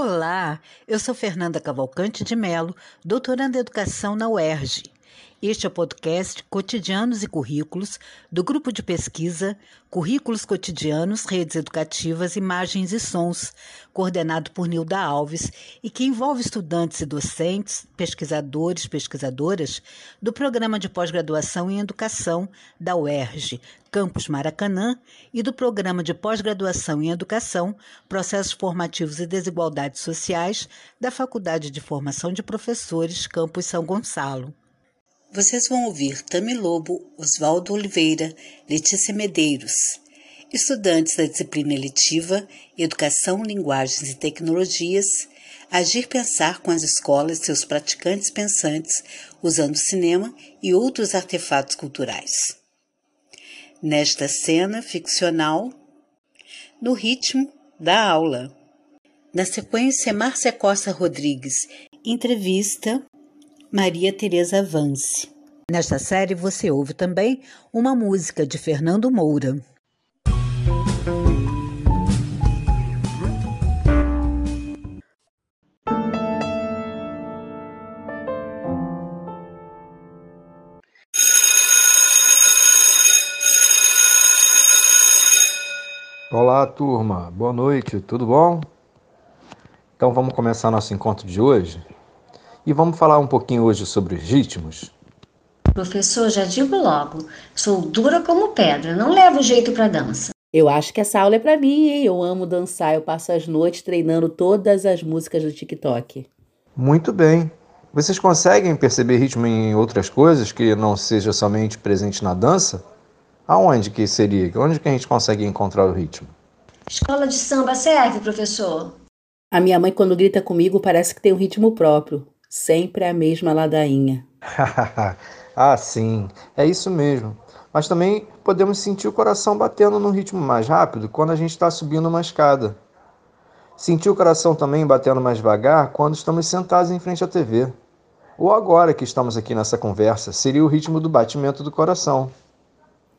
Olá, eu sou Fernanda Cavalcante de Melo, doutoranda em Educação na UERJ. Este é o podcast Cotidianos e Currículos do grupo de pesquisa Currículos Cotidianos, Redes Educativas, Imagens e Sons, coordenado por Nilda Alves e que envolve estudantes e docentes, pesquisadores, pesquisadoras do programa de pós-graduação em Educação da UERJ, Campus Maracanã, e do programa de pós-graduação em Educação, Processos Formativos e Desigualdades Sociais da Faculdade de Formação de Professores, Campus São Gonçalo. Vocês vão ouvir Tami Lobo, Oswaldo Oliveira, Letícia Medeiros, estudantes da disciplina eletiva Educação, Linguagens e Tecnologias, agir pensar com as escolas seus praticantes pensantes usando cinema e outros artefatos culturais. Nesta cena ficcional, no ritmo da aula. Na sequência, Márcia Costa Rodrigues, entrevista Maria Teresa Vance. Nesta série você ouve também uma música de Fernando Moura. Olá, turma. Boa noite. Tudo bom? Então vamos começar nosso encontro de hoje e vamos falar um pouquinho hoje sobre os ritmos. Professor, já digo logo, sou dura como pedra, não levo jeito para dança. Eu acho que essa aula é para mim, hein? Eu amo dançar, eu passo as noites treinando todas as músicas do TikTok. Muito bem. Vocês conseguem perceber ritmo em outras coisas que não seja somente presente na dança? Aonde que seria? Onde que a gente consegue encontrar o ritmo? Escola de samba serve, professor? A minha mãe, quando grita comigo, parece que tem um ritmo próprio. Sempre a mesma ladainha. ah, sim, é isso mesmo. Mas também podemos sentir o coração batendo num ritmo mais rápido quando a gente está subindo uma escada. Sentir o coração também batendo mais devagar quando estamos sentados em frente à TV. Ou agora que estamos aqui nessa conversa, seria o ritmo do batimento do coração.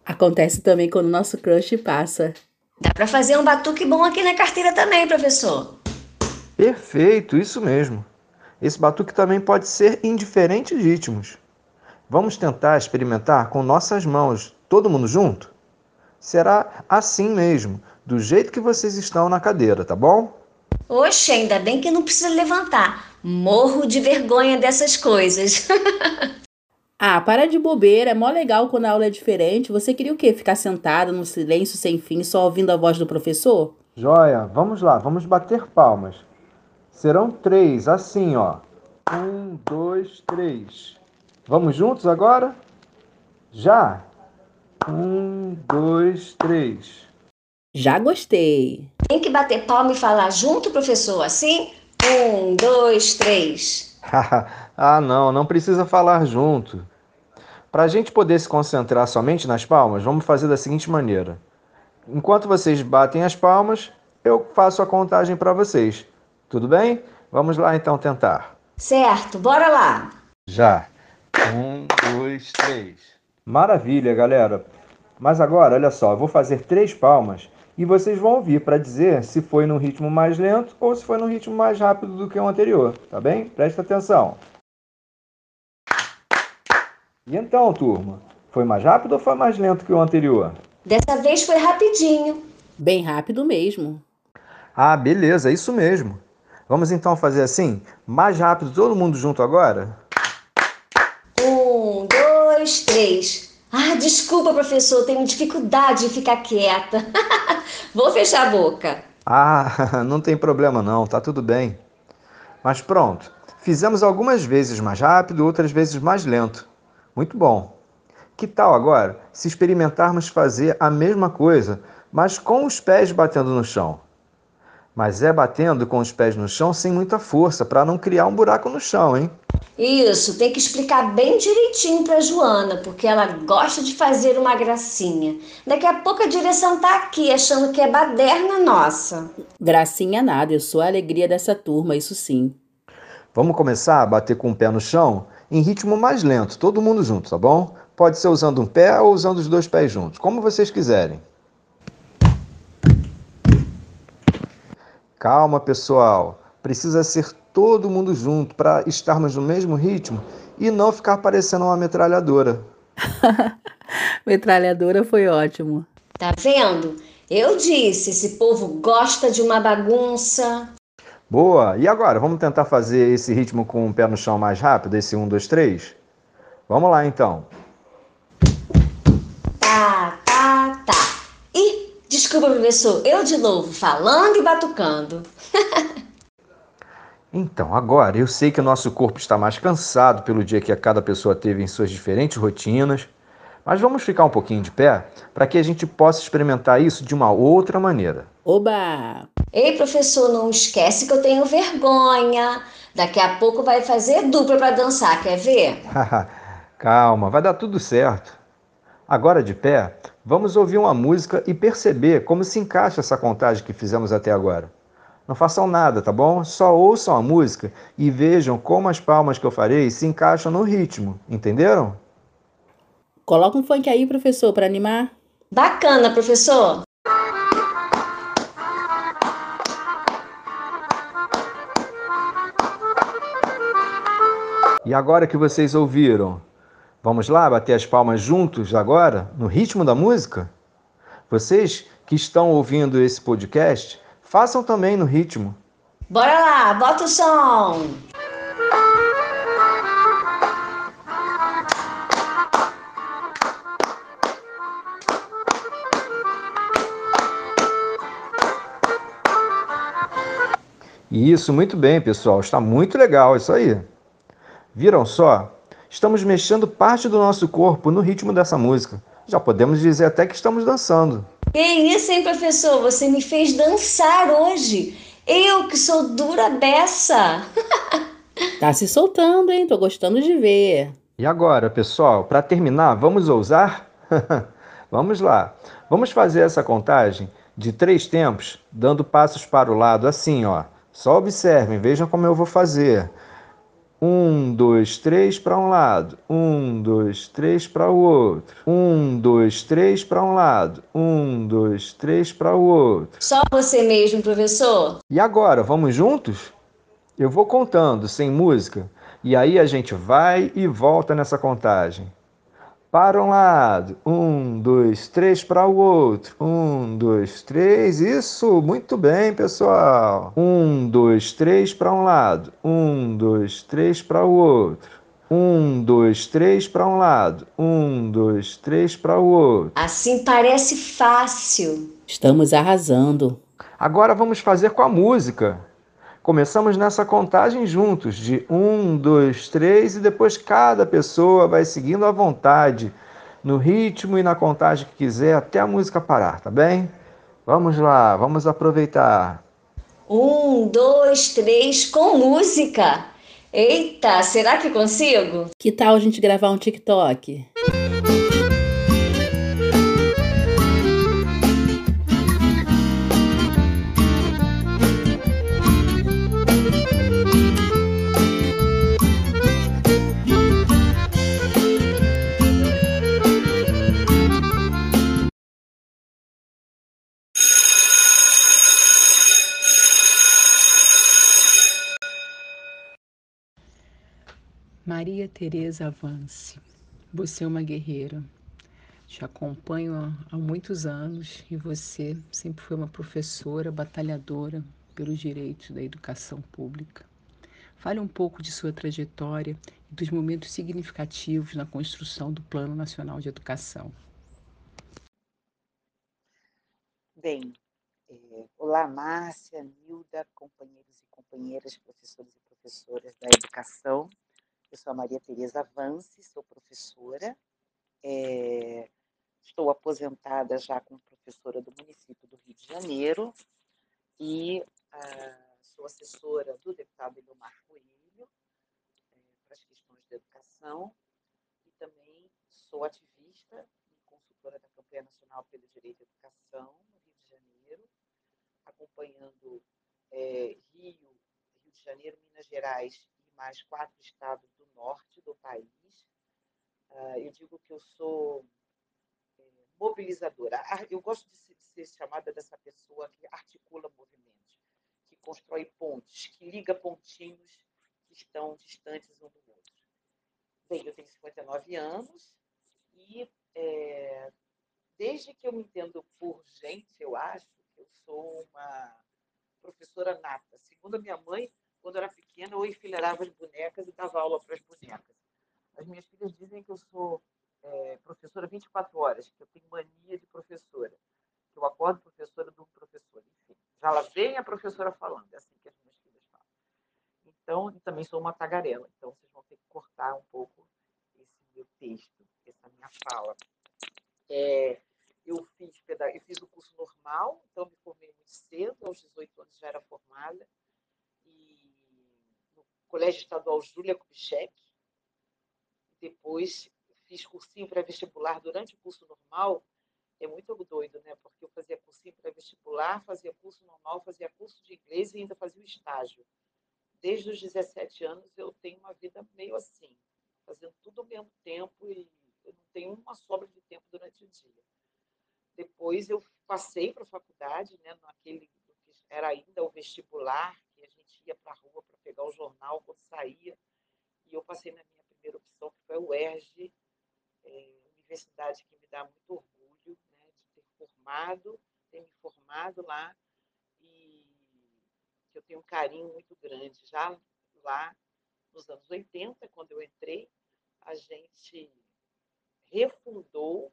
Acontece também quando o nosso crush passa. Dá para fazer um batuque bom aqui na carteira também, professor. Perfeito, isso mesmo. Esse batuque também pode ser em diferentes ritmos. Vamos tentar experimentar com nossas mãos, todo mundo junto? Será assim mesmo, do jeito que vocês estão na cadeira, tá bom? Oxe, ainda bem que não precisa levantar. Morro de vergonha dessas coisas. ah, para de bobeira, é mó legal quando a aula é diferente. Você queria o quê? Ficar sentada num silêncio sem fim, só ouvindo a voz do professor? Joia, vamos lá, vamos bater palmas. Serão três, assim, ó. Um, dois, três. Vamos juntos agora? Já? Um, dois, três. Já gostei. Tem que bater palma e falar junto, professor, assim? Um, dois, três. ah, não, não precisa falar junto. Para a gente poder se concentrar somente nas palmas, vamos fazer da seguinte maneira. Enquanto vocês batem as palmas, eu faço a contagem para vocês. Tudo bem? Vamos lá então tentar. Certo, bora lá. Já. Um, dois, três. Maravilha, galera. Mas agora, olha só, eu vou fazer três palmas e vocês vão ouvir para dizer se foi no ritmo mais lento ou se foi no ritmo mais rápido do que o anterior, tá bem? Presta atenção. E então, turma, foi mais rápido ou foi mais lento que o anterior? Dessa vez foi rapidinho. Bem rápido mesmo. Ah, beleza, isso mesmo. Vamos então fazer assim? Mais rápido, todo mundo junto agora? Um, dois, três. Ah, desculpa, professor, tenho dificuldade de ficar quieta. Vou fechar a boca. Ah, não tem problema não, tá tudo bem. Mas pronto, fizemos algumas vezes mais rápido, outras vezes mais lento. Muito bom. Que tal agora se experimentarmos fazer a mesma coisa, mas com os pés batendo no chão? Mas é batendo com os pés no chão sem muita força, para não criar um buraco no chão, hein? Isso, tem que explicar bem direitinho para Joana, porque ela gosta de fazer uma gracinha. Daqui a pouco a direção tá aqui achando que é baderna nossa. Gracinha nada, eu sou a alegria dessa turma, isso sim. Vamos começar a bater com o pé no chão em ritmo mais lento, todo mundo junto, tá bom? Pode ser usando um pé ou usando os dois pés juntos, como vocês quiserem. Calma, pessoal. Precisa ser todo mundo junto para estarmos no mesmo ritmo e não ficar parecendo uma metralhadora. metralhadora foi ótimo. Tá vendo? Eu disse, esse povo gosta de uma bagunça. Boa! E agora, vamos tentar fazer esse ritmo com o pé no chão mais rápido, esse 1, 2, 3? Vamos lá então. Tá, professor, eu de novo, falando e batucando. então, agora, eu sei que o nosso corpo está mais cansado pelo dia que cada pessoa teve em suas diferentes rotinas, mas vamos ficar um pouquinho de pé para que a gente possa experimentar isso de uma outra maneira. Oba! Ei, professor, não esquece que eu tenho vergonha. Daqui a pouco vai fazer dupla para dançar, quer ver? Calma, vai dar tudo certo. Agora de pé, vamos ouvir uma música e perceber como se encaixa essa contagem que fizemos até agora. Não façam nada, tá bom? Só ouçam a música e vejam como as palmas que eu farei se encaixam no ritmo, entenderam? Coloca um funk aí, professor, para animar. Bacana, professor. E agora que vocês ouviram, vamos lá bater as palmas juntos agora, no ritmo da música? Vocês que estão ouvindo esse podcast, façam também no ritmo. Bora lá, bota o som! Isso, muito bem, pessoal. Está muito legal isso aí. Viram só? Estamos mexendo parte do nosso corpo no ritmo dessa música. Já podemos dizer até que estamos dançando. Que isso, hein, professor? Você me fez dançar hoje. Eu que sou dura beça. tá se soltando, hein? Tô gostando de ver. E agora, pessoal, para terminar, vamos ousar? vamos lá. Vamos fazer essa contagem de três tempos, dando passos para o lado assim, ó. Só observem, vejam como eu vou fazer. Um, dois, três para um lado. Um, dois, três para o outro. Um, dois, três para um lado. Um, dois, três para o outro. Só você mesmo, professor? E agora, vamos juntos? Eu vou contando, sem música, e aí a gente vai e volta nessa contagem para um lado, um, dois, três para o outro, um, dois, três, isso, muito bem, pessoal. Um, dois, três para um lado, um, dois, três para o outro. Um, dois, três para um lado. Um, dois, três para o outro. Assim parece fácil. Estamos arrasando. Agora vamos fazer com a música. Começamos nessa contagem juntos, de um, dois, três, e depois cada pessoa vai seguindo à vontade, no ritmo e na contagem que quiser, até a música parar, tá bem? Vamos lá, vamos aproveitar. Um, dois, três, com música. Eita, será que consigo? Que tal a gente gravar um TikTok? Maria Tereza Avance, você é uma guerreira. Te acompanho há, há muitos anos e você sempre foi uma professora batalhadora pelos direitos da educação pública. Fale um pouco de sua trajetória e dos momentos significativos na construção do Plano Nacional de Educação. Bem, é, olá Márcia, Nilda, companheiros e companheiras, professores e professoras da educação. Eu sou a Maria Tereza Vance, sou professora. É, estou aposentada já como professora do município do Rio de Janeiro e ah, sou assessora do deputado Eliomar Coelho é, para as questões de educação e também sou ativista e consultora da Campanha Nacional pelo Direito à Educação no Rio de Janeiro, acompanhando é, Rio, Rio de Janeiro, Minas Gerais mais quatro estados do norte do país. Uh, eu digo que eu sou é, mobilizadora. Eu gosto de ser chamada dessa pessoa que articula movimentos, que constrói pontes, que liga pontinhos que estão distantes um do outro. Bem, eu tenho 59 anos e é, desde que eu me entendo por gente, eu acho que eu sou uma professora nata. Segundo a minha mãe, quando era pequena, eu enfileirava as bonecas e dava aula para as bonecas. As minhas filhas dizem que eu sou é, professora 24 horas, que eu tenho mania de professora, que eu acordo professora do professor. Enfim, já lá vem a professora falando, é assim que as minhas filhas falam. Então, e também sou uma tagarela, então vocês vão ter que cortar um pouco esse meu texto, essa minha fala. É, eu fiz, eu fiz o curso normal, então me formei muito cedo, aos 18 anos já era formada, Colégio Estadual Júlia Kubitschek. Depois fiz cursinho pré-vestibular durante o curso normal, é muito doido, né? Porque eu fazia cursinho pré-vestibular, fazia curso normal, fazia curso de inglês e ainda fazia o estágio. Desde os 17 anos eu tenho uma vida meio assim, fazendo tudo ao mesmo tempo e eu não tenho uma sobra de tempo durante o dia. Depois eu passei para a faculdade, né, naquele que era ainda o vestibular, a gente ia para a rua para pegar o jornal quando saía, e eu passei na minha primeira opção, que foi o UERJ, é, universidade que me dá muito orgulho né, de ter formado, ter me formado lá e que eu tenho um carinho muito grande. Já lá nos anos 80, quando eu entrei, a gente refundou,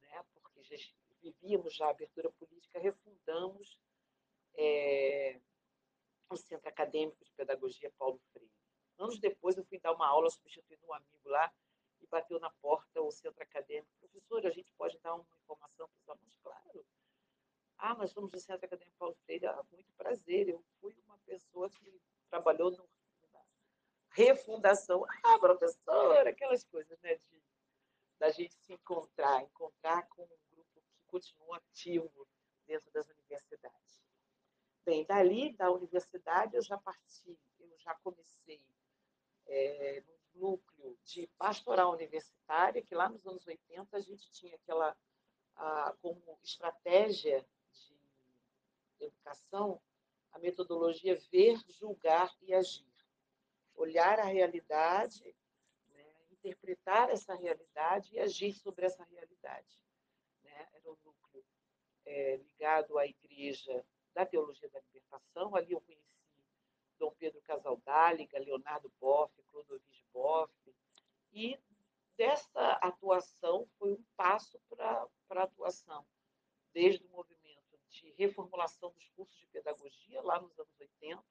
né, porque já vivíamos já a abertura política, refundamos é, o Centro Acadêmico de Pedagogia Paulo Freire. Anos depois, eu fui dar uma aula substituindo um amigo lá e bateu na porta o centro acadêmico. Professor, a gente pode dar uma informação para os alunos? Claro. Ah, nós somos do Centro Acadêmico Paulo Freire. Ah, muito prazer. Eu fui uma pessoa que trabalhou no, na refundação. Ah, professora, aquelas coisas, né? De, da gente se encontrar, encontrar com um grupo que continua ativo dentro das universidades. Bem, dali, da universidade, eu já parti, eu já comecei é, no núcleo de pastoral universitária, que lá nos anos 80 a gente tinha aquela, a, como estratégia de educação, a metodologia ver, julgar e agir. Olhar a realidade, né, interpretar essa realidade e agir sobre essa realidade. Né? Era um núcleo é, ligado à Igreja da Teologia da Libertação. Ali eu conheci Dom Pedro Casaldáliga, Leonardo Boff, Clodovis Boff, e dessa atuação foi um passo para a atuação, desde o movimento de reformulação dos cursos de pedagogia, lá nos anos 80,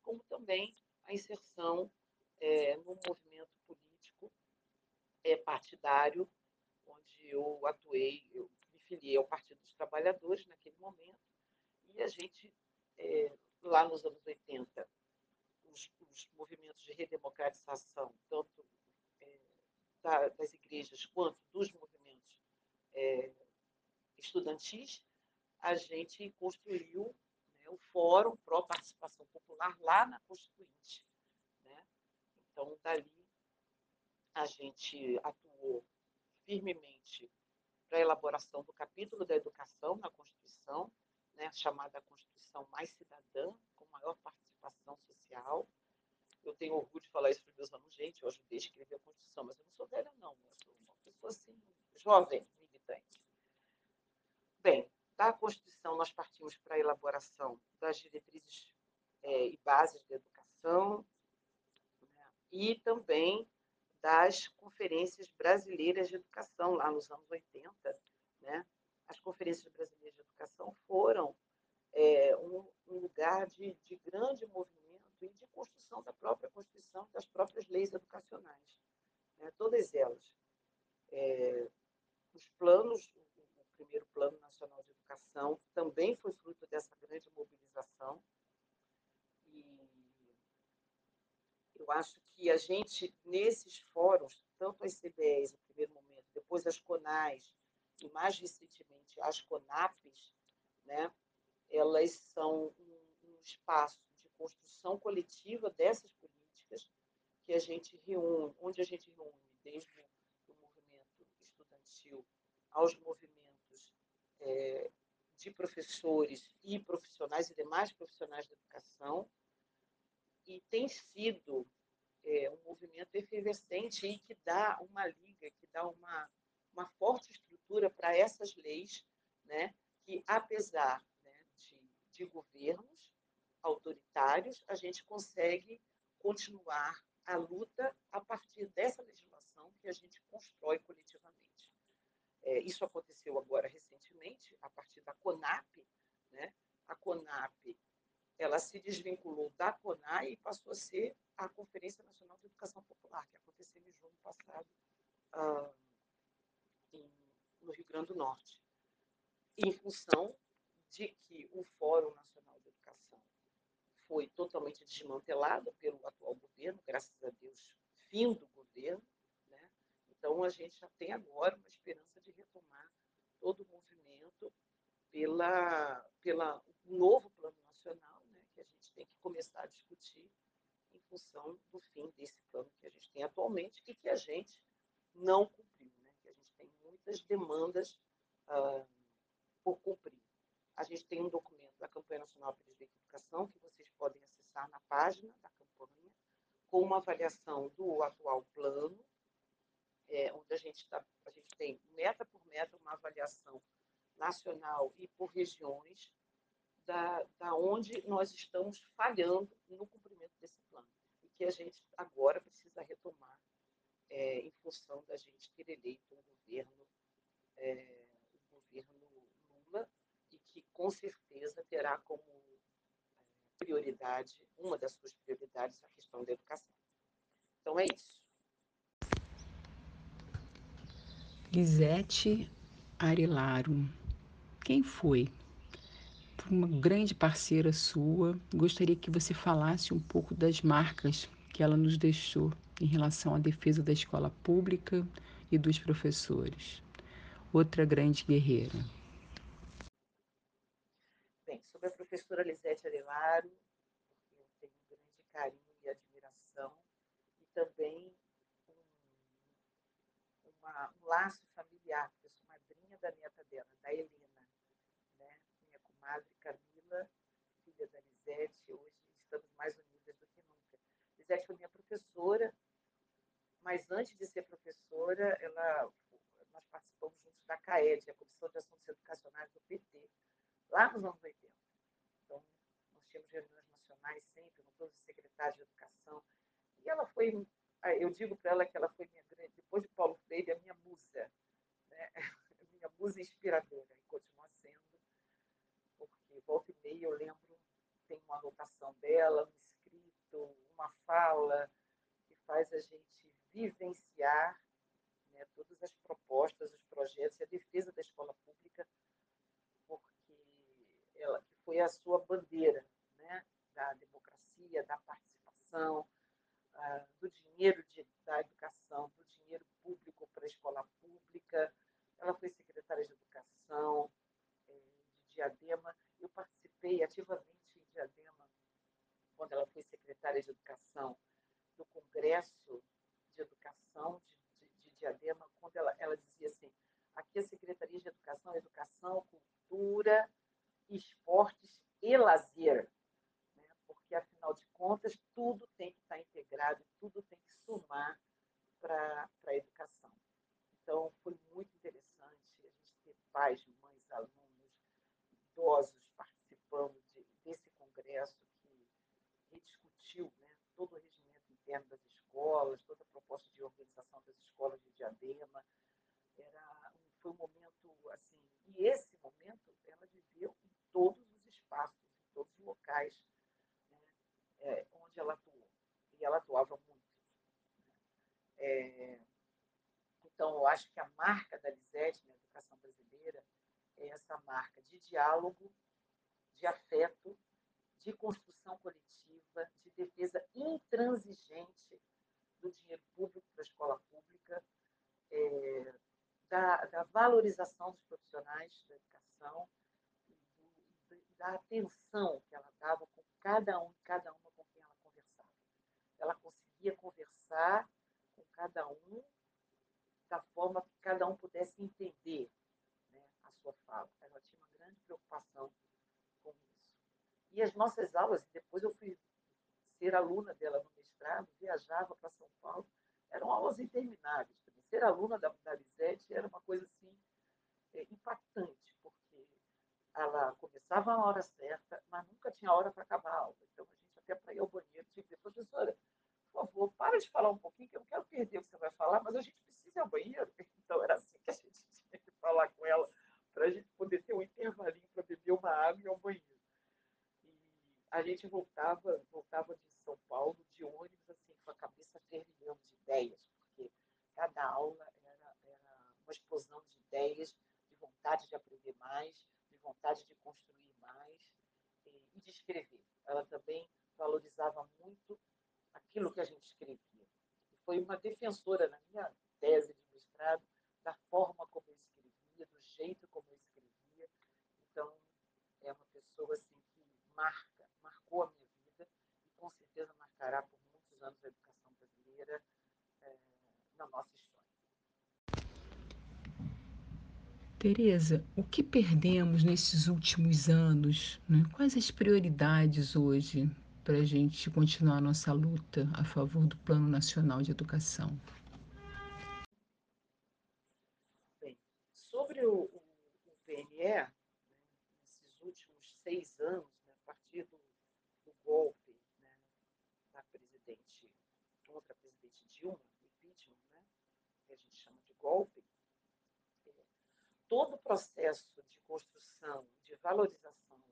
como também a inserção é, no movimento político é, partidário, onde eu atuei, eu me filiei ao Partido dos Trabalhadores naquele momento, e a gente, é, lá nos anos 80, os, os movimentos de redemocratização, tanto é, da, das igrejas quanto dos movimentos é, estudantis, a gente construiu né, o Fórum Pró-Participação Popular lá na Constituinte. Né? Então, dali, a gente atuou firmemente para a elaboração do capítulo da educação na Constituição, né, chamada Constituição Mais Cidadã, com maior participação social. Eu tenho orgulho de falar isso para os meus alunos. Gente, eu ajudei a escrever a Constituição, mas eu não sou velha, não. Eu sou uma pessoa assim, jovem, militante. Bem, da Constituição nós partimos para a elaboração das diretrizes é, e bases da educação né, e também das conferências brasileiras de educação, lá nos anos 80. Né? As conferências brasileiras de educação foram é, um, um, lugar de, de, grande movimento e de construção da própria Constituição, das próprias leis educacionais, né? todas elas. É, os planos, o primeiro Plano Nacional de Educação também foi fruto dessa grande mobilização. E eu acho que a gente, nesses fóruns, tanto as CBEs no primeiro momento, depois as CONAIs, e mais recentemente as CONAPs, né, elas são um, espaço de construção coletiva dessas políticas que a gente reúne, onde a gente reúne desde o movimento estudantil aos movimentos é, de de professores e profissionais e demais profissionais da educação, e tem sido é, um movimento efervescente e que dá uma liga, que dá uma, uma forte estrutura para essas leis, né, que, apesar né, de, de governos autoritários, a gente consegue continuar a luta a partir dessa legislação que a gente constrói coletivamente. É, isso aconteceu agora recentemente, a partir da CONAP. Né? A CONAP ela se desvinculou da CONAI e passou a ser a Conferência Nacional de Educação Popular, que aconteceu em junho passado ah, no Rio Grande do Norte, em função de que o Fórum Nacional de Educação foi totalmente desmantelado pelo atual governo, graças a Deus, fim do governo. Né? Então, a gente já tem agora uma esperança de retomar todo o movimento pela, pela novo plano nacional, né? que a gente tem que começar a discutir em função do fim desse plano que a gente tem atualmente e que a gente não cumpriu, né? que a gente tem muitas demandas ah, por cumprir. A gente tem um documento da Campanha Nacional pela Educação, que vocês podem acessar na página da campanha, com uma avaliação do atual plano, é, onde a gente, tá, a gente tem, meta por meta, uma avaliação nacional e por regiões, da, da onde nós estamos falhando no cumprimento desse plano. E que a gente agora precisa retomar é, em função da gente ter eleito um governo, é, um governo Lula, e que com certeza terá como é, prioridade, uma das suas prioridades, a questão da educação. Então é isso. Lisete Arelaro, quem foi? Uma grande parceira sua, gostaria que você falasse um pouco das marcas que ela nos deixou em relação à defesa da escola pública e dos professores. Outra grande guerreira. Bem, sobre a professora Lisete Arelaro, eu tenho um grande carinho e admiração, e também um, uma, um laço familiar, eu sou madrinha da neta dela, da Helena, né? minha comadre Camila, filha da Lisete, hoje estamos mais unidas do que nunca. Lisete foi minha professora, mas antes de ser professora, ela, nós participamos juntos da CAED, a Comissão de Assuntos Educacionais do PT, lá nos anos 80. Então, nós tínhamos reuniões nacionais sempre, com todos os secretários de educação. E ela foi, eu digo para ela que ela foi minha grande, depois de Paulo Freire, a minha musa, né? minha musa inspiradora, e continua sendo, porque volta e meia eu lembro, tem uma anotação dela, um escrito, uma fala, que faz a gente vivenciar né, todas as propostas, os projetos e a defesa da escola pública, porque ela que foi a sua bandeira né, da democracia, da participação, uh, do dinheiro de, da educação, do dinheiro público para a escola pública. Ela foi secretária de educação eh, de Diadema. Eu participei ativamente em Diadema quando ela foi secretária de educação do Congresso de Educação de, Diadema, quando ela, ela dizia assim, aqui a Secretaria de Educação, Educação, Cultura, Esportes e Lazer, né? porque, afinal de contas, tudo tem que estar integrado, tudo tem que somar para a educação. Então, foi muito interessante a gente ter pais, mães, alunos, idosos participando de, desse congresso que rediscutiu né, todo o regimento interno das escolas, toda a proposta de organização das escolas de Diadema. Era, foi um momento assim, e esse momento ela viveu em todos os espaços, em todos os locais né, é, onde ela atuou. E ela atuava muito. Né. É, então, eu acho que a marca da Lisete na educação brasileira é essa marca de diálogo, de afeto, de construção coletiva, de defesa intransigente do dinheiro público para a escola pública, é, da, da, valorização dos profissionais da educação, da atenção que ela dava com cada um, cada uma com quem ela conversava. Ela conseguia conversar com cada um da forma que cada um pudesse entender né, a sua fala. Ela tinha uma grande preocupação com isso. E as nossas aulas, depois eu fui ser aluna dela no mestrado, viajava para São Paulo, eram aulas intermináveis. Ser aluna da, da Lisete era uma coisa assim é, impactante, porque ela começava na hora certa, mas nunca tinha hora para acabar a aula. Então a gente até para ir ao banheiro tinha que dizer, professora, por favor, para de falar um pouquinho, que eu não quero perder o que você vai falar, mas a gente precisa ir ao banheiro. Então era assim que a gente tinha que falar com ela, para a gente poder ter um intervalinho para beber uma água e ir ao banheiro. E a gente voltava, voltava de São Paulo de ônibus, assim, com a cabeça fervilhando de ideias, cada aula era, era uma explosão de ideias, de vontade de aprender mais, de vontade de construir mais e de escrever. Ela também valorizava muito aquilo que a gente escrevia. Foi uma defensora na minha tese de mestrado da forma como eu escrevia, do jeito como eu escrevia. Então, é uma pessoa assim que marca, marcou a minha vida e com certeza marcará por muitos anos a educação na nossa história. Tereza, o que perdemos nesses últimos anos? Né? Quais as prioridades hoje para a gente continuar nossa luta a favor do Plano Nacional de Educação? Bem, sobre o, o, o PNE, né, nesses últimos seis anos, né, a partir do, do golpe né, da presidente, contra a presidente Dilma, impeachment, né, que a gente chama de golpe, todo o processo de construção, de valorização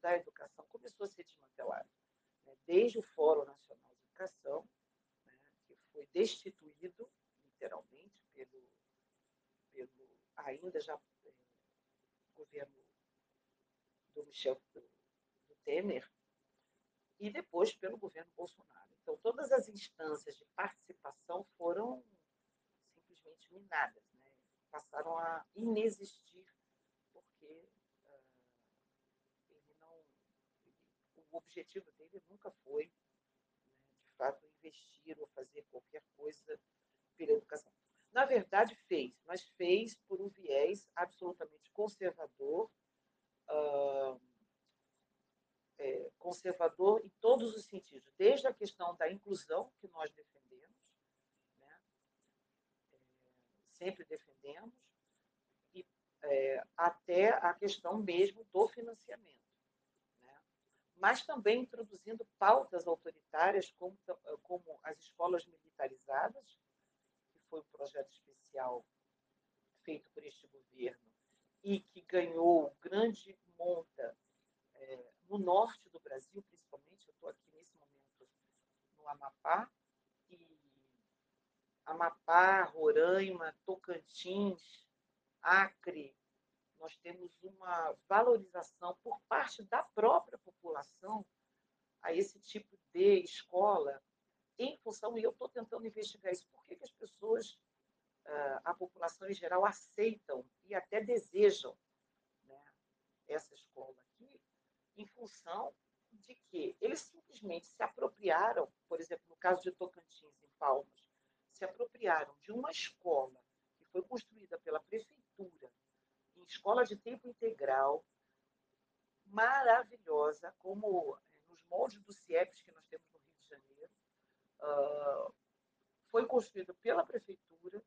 da educação começou a ser desmantelado né, desde o Fórum Nacional de Educação, né, que foi destituído, literalmente, pelo, pelo ainda já é, governo do Michel do, do Temer, e depois pelo governo Bolsonaro. Então, todas as instâncias de participação foram né? passaram a inexistir, porque uh, ele não, ele, o objetivo dele nunca foi, né, de fato, investir ou fazer qualquer coisa pela educação. Na verdade, fez, mas fez por um viés absolutamente conservador, uh, é, conservador em todos os sentidos, desde a questão da inclusão, que nós defendemos, né, é, sempre defendemos, e é, até a questão mesmo do financiamento mas também introduzindo pautas autoritárias, como, como as escolas militarizadas, que foi um projeto especial feito por este governo e que ganhou grande monta é, no norte do Brasil, principalmente. Eu estou aqui nesse momento no Amapá, e Amapá, Roraima, Tocantins, Acre, nós temos uma valorização por parte da própria população a esse tipo de escola, em função, e eu estou tentando investigar isso, por que, as pessoas, ah, a população em geral, aceitam e até desejam né, essa escola aqui, em função de que eles simplesmente se apropriaram, por exemplo, no caso de Tocantins, em Palmas, se apropriaram de uma escola que foi construída pela prefeitura escola de tempo integral, maravilhosa, como eh, nos moldes do CIEPS que nós temos no Rio de Janeiro. Uh, foi construído pela prefeitura,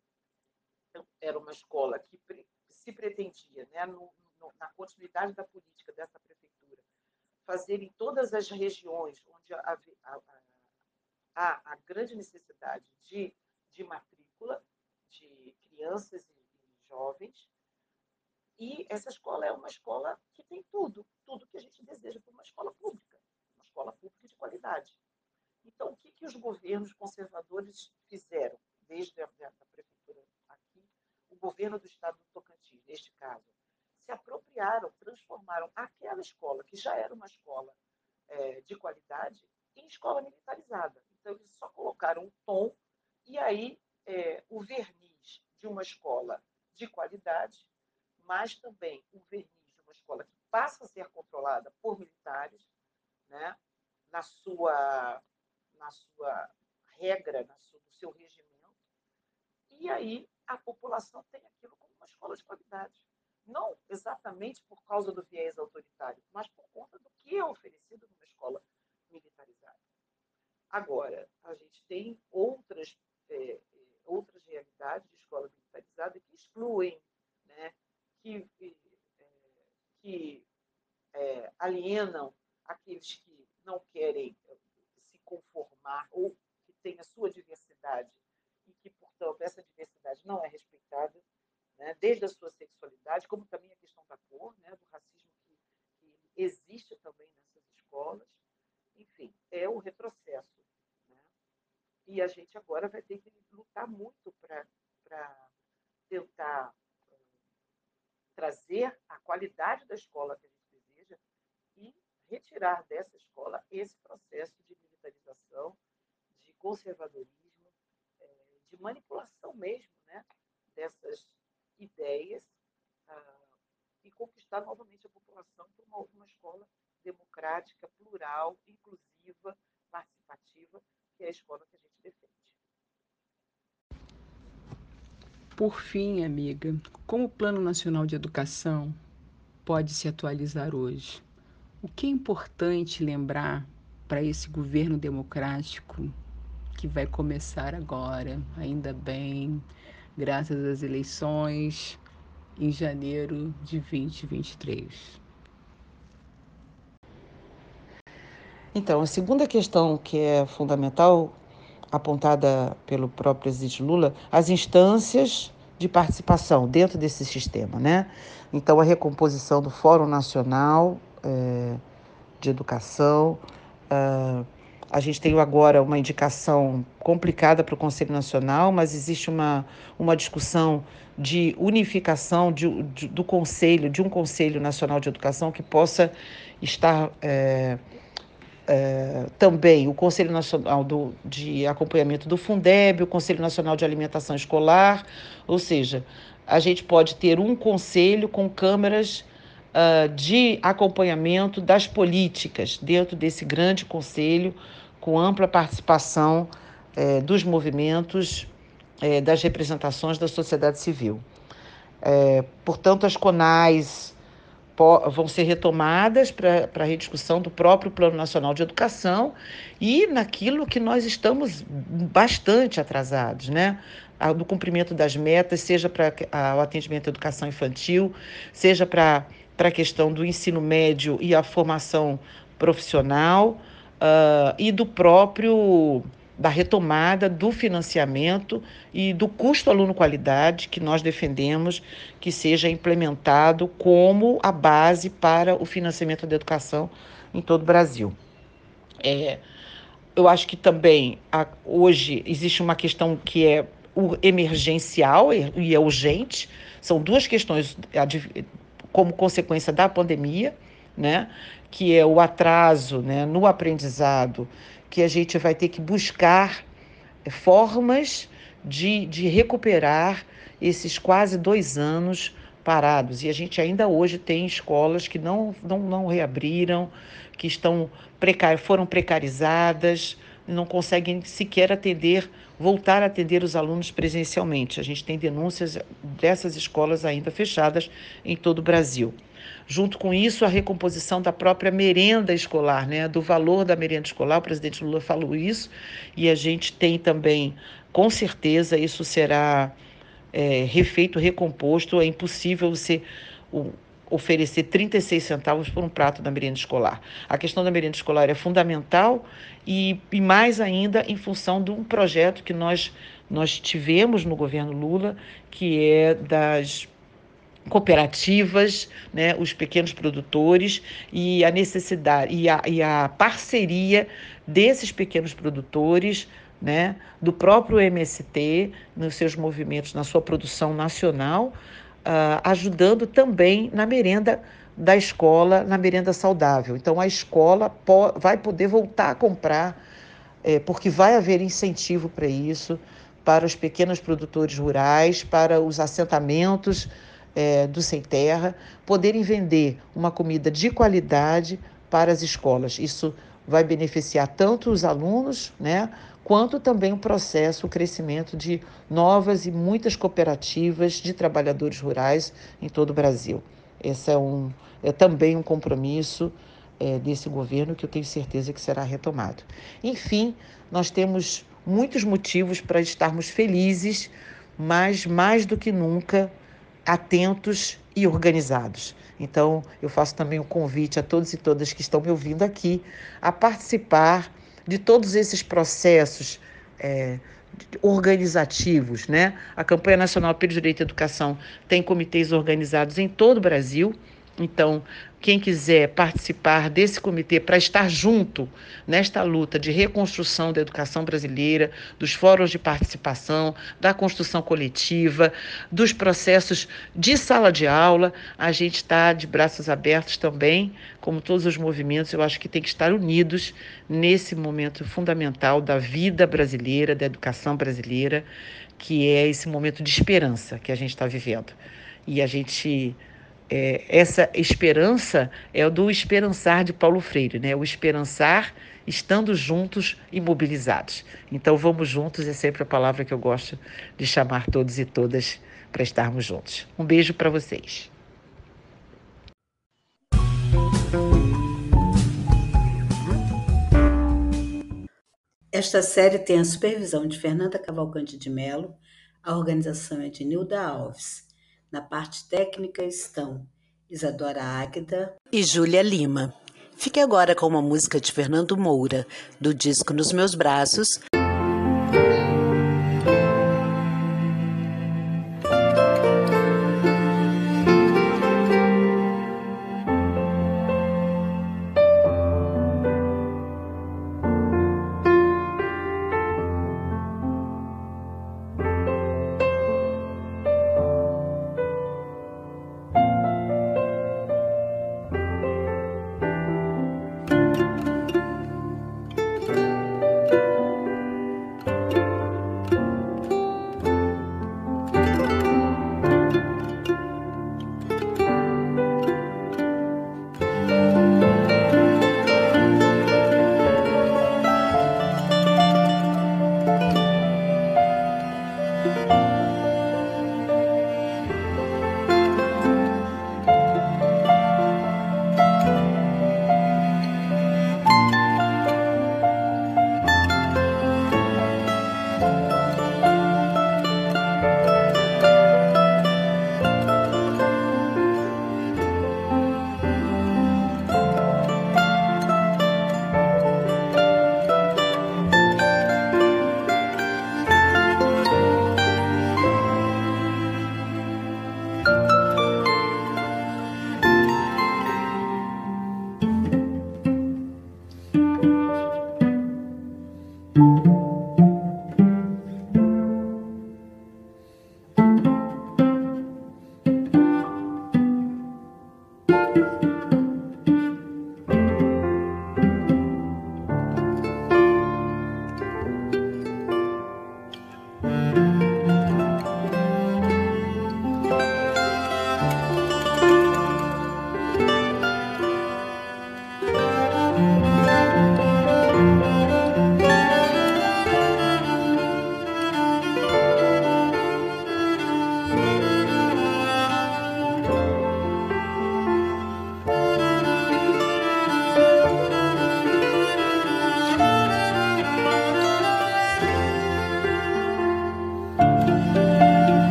então, era uma escola que se pretendia, né, no, no, na continuidade da política dessa prefeitura, fazer em todas as regiões onde há, há a grande necessidade de, de matrícula de crianças e, jovens, e essa escola é uma escola que tem tudo, tudo que a gente deseja para uma escola pública, uma escola pública de qualidade. Então, o que, que os governos conservadores fizeram, desde a, a prefeitura aqui, o governo do estado do Tocantins, neste caso, se apropriaram, transformaram aquela escola, que já era uma escola é, de qualidade, em escola militarizada. Então, eles só colocaram um tom e aí é, o verniz de uma escola de qualidade mas também o verniz de uma escola que passa a ser controlada por militares, né, na sua na sua regra, na sua, no seu regimento, e aí a população tem aquilo como uma escola de qualidade. não exatamente por causa do viés autoritário, mas por conta do que é oferecido numa escola militarizada. Agora, a gente tem outras, é, outras realidades de escola militarizada que excluem, né, que, é, que é, alienam aqueles que não querem se conformar ou que têm a sua diversidade e que, portanto, essa diversidade não é respeitada, né, desde a sua sexualidade, como também a questão da cor, né, do racismo que, que existe também nessas escolas. Enfim, é o retrocesso. E a gente agora vai ter que lutar muito para tentar eh, trazer a qualidade da escola que a gente deseja e retirar dessa escola esse processo de militarização, de conservadorismo, eh, de manipulação mesmo né, dessas ideias ah, e conquistar novamente a população para uma, uma escola democrática, plural, inclusiva, participativa, que é a escola que a gente defende. Por fim, amiga, como o Plano Nacional de Educação pode se atualizar hoje? O que é importante lembrar para esse governo democrático que vai começar agora, ainda bem, graças às eleições em janeiro de 2023. Então, a segunda questão que é fundamental, apontada pelo próprio presidente Lula, as instâncias de participação dentro desse sistema, né? Então, a recomposição do Fórum Nacional é, de Educação, uh, a gente tem agora uma indicação complicada para o Conselho Nacional, mas existe uma, uma discussão de unificação de, de, do Conselho, de um Conselho Nacional de Educação que possa estar é, é, também o Conselho Nacional do, de Acompanhamento do Fundeb, o Conselho Nacional de Alimentação Escolar, ou seja, a gente pode ter um conselho com câmaras uh, de acompanhamento das políticas dentro desse grande conselho, com ampla participação uh, dos movimentos, uh, das representações da sociedade civil. Eh, portanto, as CONAIs vão ser retomadas para a rediscussão do próprio Plano Nacional de Educação e naquilo que nós estamos bastante atrasados, né? do cumprimento das metas, seja para o atendimento à educação infantil, seja para a questão do ensino médio e a formação profissional uh, e do próprio da retomada do financiamento e do custo aluno-qualidade que nós defendemos que seja implementado como a base para o financiamento da educação em todo o Brasil. É, eu acho que também a, hoje existe uma questão que é o emergencial e é urgente. São duas questões como consequência da pandemia, né? que é o atraso né, no aprendizado, que a gente vai ter que buscar formas de, de recuperar esses quase dois anos parados. E a gente ainda hoje tem escolas que não, não, não reabriram, que estão precar, foram precarizadas, não conseguem sequer atender, voltar a atender os alunos presencialmente. A gente tem denúncias dessas escolas ainda fechadas em todo o Brasil. Junto com isso, a recomposição da própria merenda escolar, né? do valor da merenda escolar. O presidente Lula falou isso e a gente tem também, com certeza, isso será é, refeito, recomposto. É impossível você oferecer 36 centavos por um prato da merenda escolar. A questão da merenda escolar é fundamental e, e mais ainda em função de um projeto que nós, nós tivemos no governo Lula, que é das cooperativas, né, os pequenos produtores e a necessidade e a, e a parceria desses pequenos produtores né, do próprio MST nos seus movimentos, na sua produção nacional, uh, ajudando também na merenda da escola, na merenda saudável. Então, a escola po vai poder voltar a comprar, é, porque vai haver incentivo para isso, para os pequenos produtores rurais, para os assentamentos é, do sem terra, poderem vender uma comida de qualidade para as escolas. Isso vai beneficiar tanto os alunos, né, quanto também o processo, o crescimento de novas e muitas cooperativas de trabalhadores rurais em todo o Brasil. Esse é, um, é também um compromisso é, desse governo que eu tenho certeza que será retomado. Enfim, nós temos muitos motivos para estarmos felizes, mas mais do que nunca atentos e organizados. Então, eu faço também um convite a todos e todas que estão me ouvindo aqui a participar de todos esses processos é, organizativos. Né? A Campanha Nacional pelo Direito à Educação tem comitês organizados em todo o Brasil. Então, quem quiser participar desse comitê para estar junto nesta luta de reconstrução da educação brasileira, dos fóruns de participação, da construção coletiva, dos processos de sala de aula, a gente está de braços abertos também, como todos os movimentos, eu acho que tem que estar unidos nesse momento fundamental da vida brasileira, da educação brasileira, que é esse momento de esperança que a gente está vivendo. E a gente é, essa esperança é do esperançar de Paulo Freire, né? O esperançar estando juntos e mobilizados. Então vamos juntos é sempre a palavra que eu gosto de chamar todos e todas para estarmos juntos. Um beijo para vocês. Esta série tem a supervisão de Fernanda Cavalcante de Mello, a organização é de Nilda Alves. Na parte técnica estão Isadora Águeda e Júlia Lima. Fique agora com uma música de Fernando Moura, do disco Nos Meus Braços,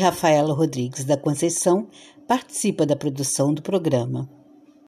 Rafaela Rodrigues da Conceição participa da produção do programa.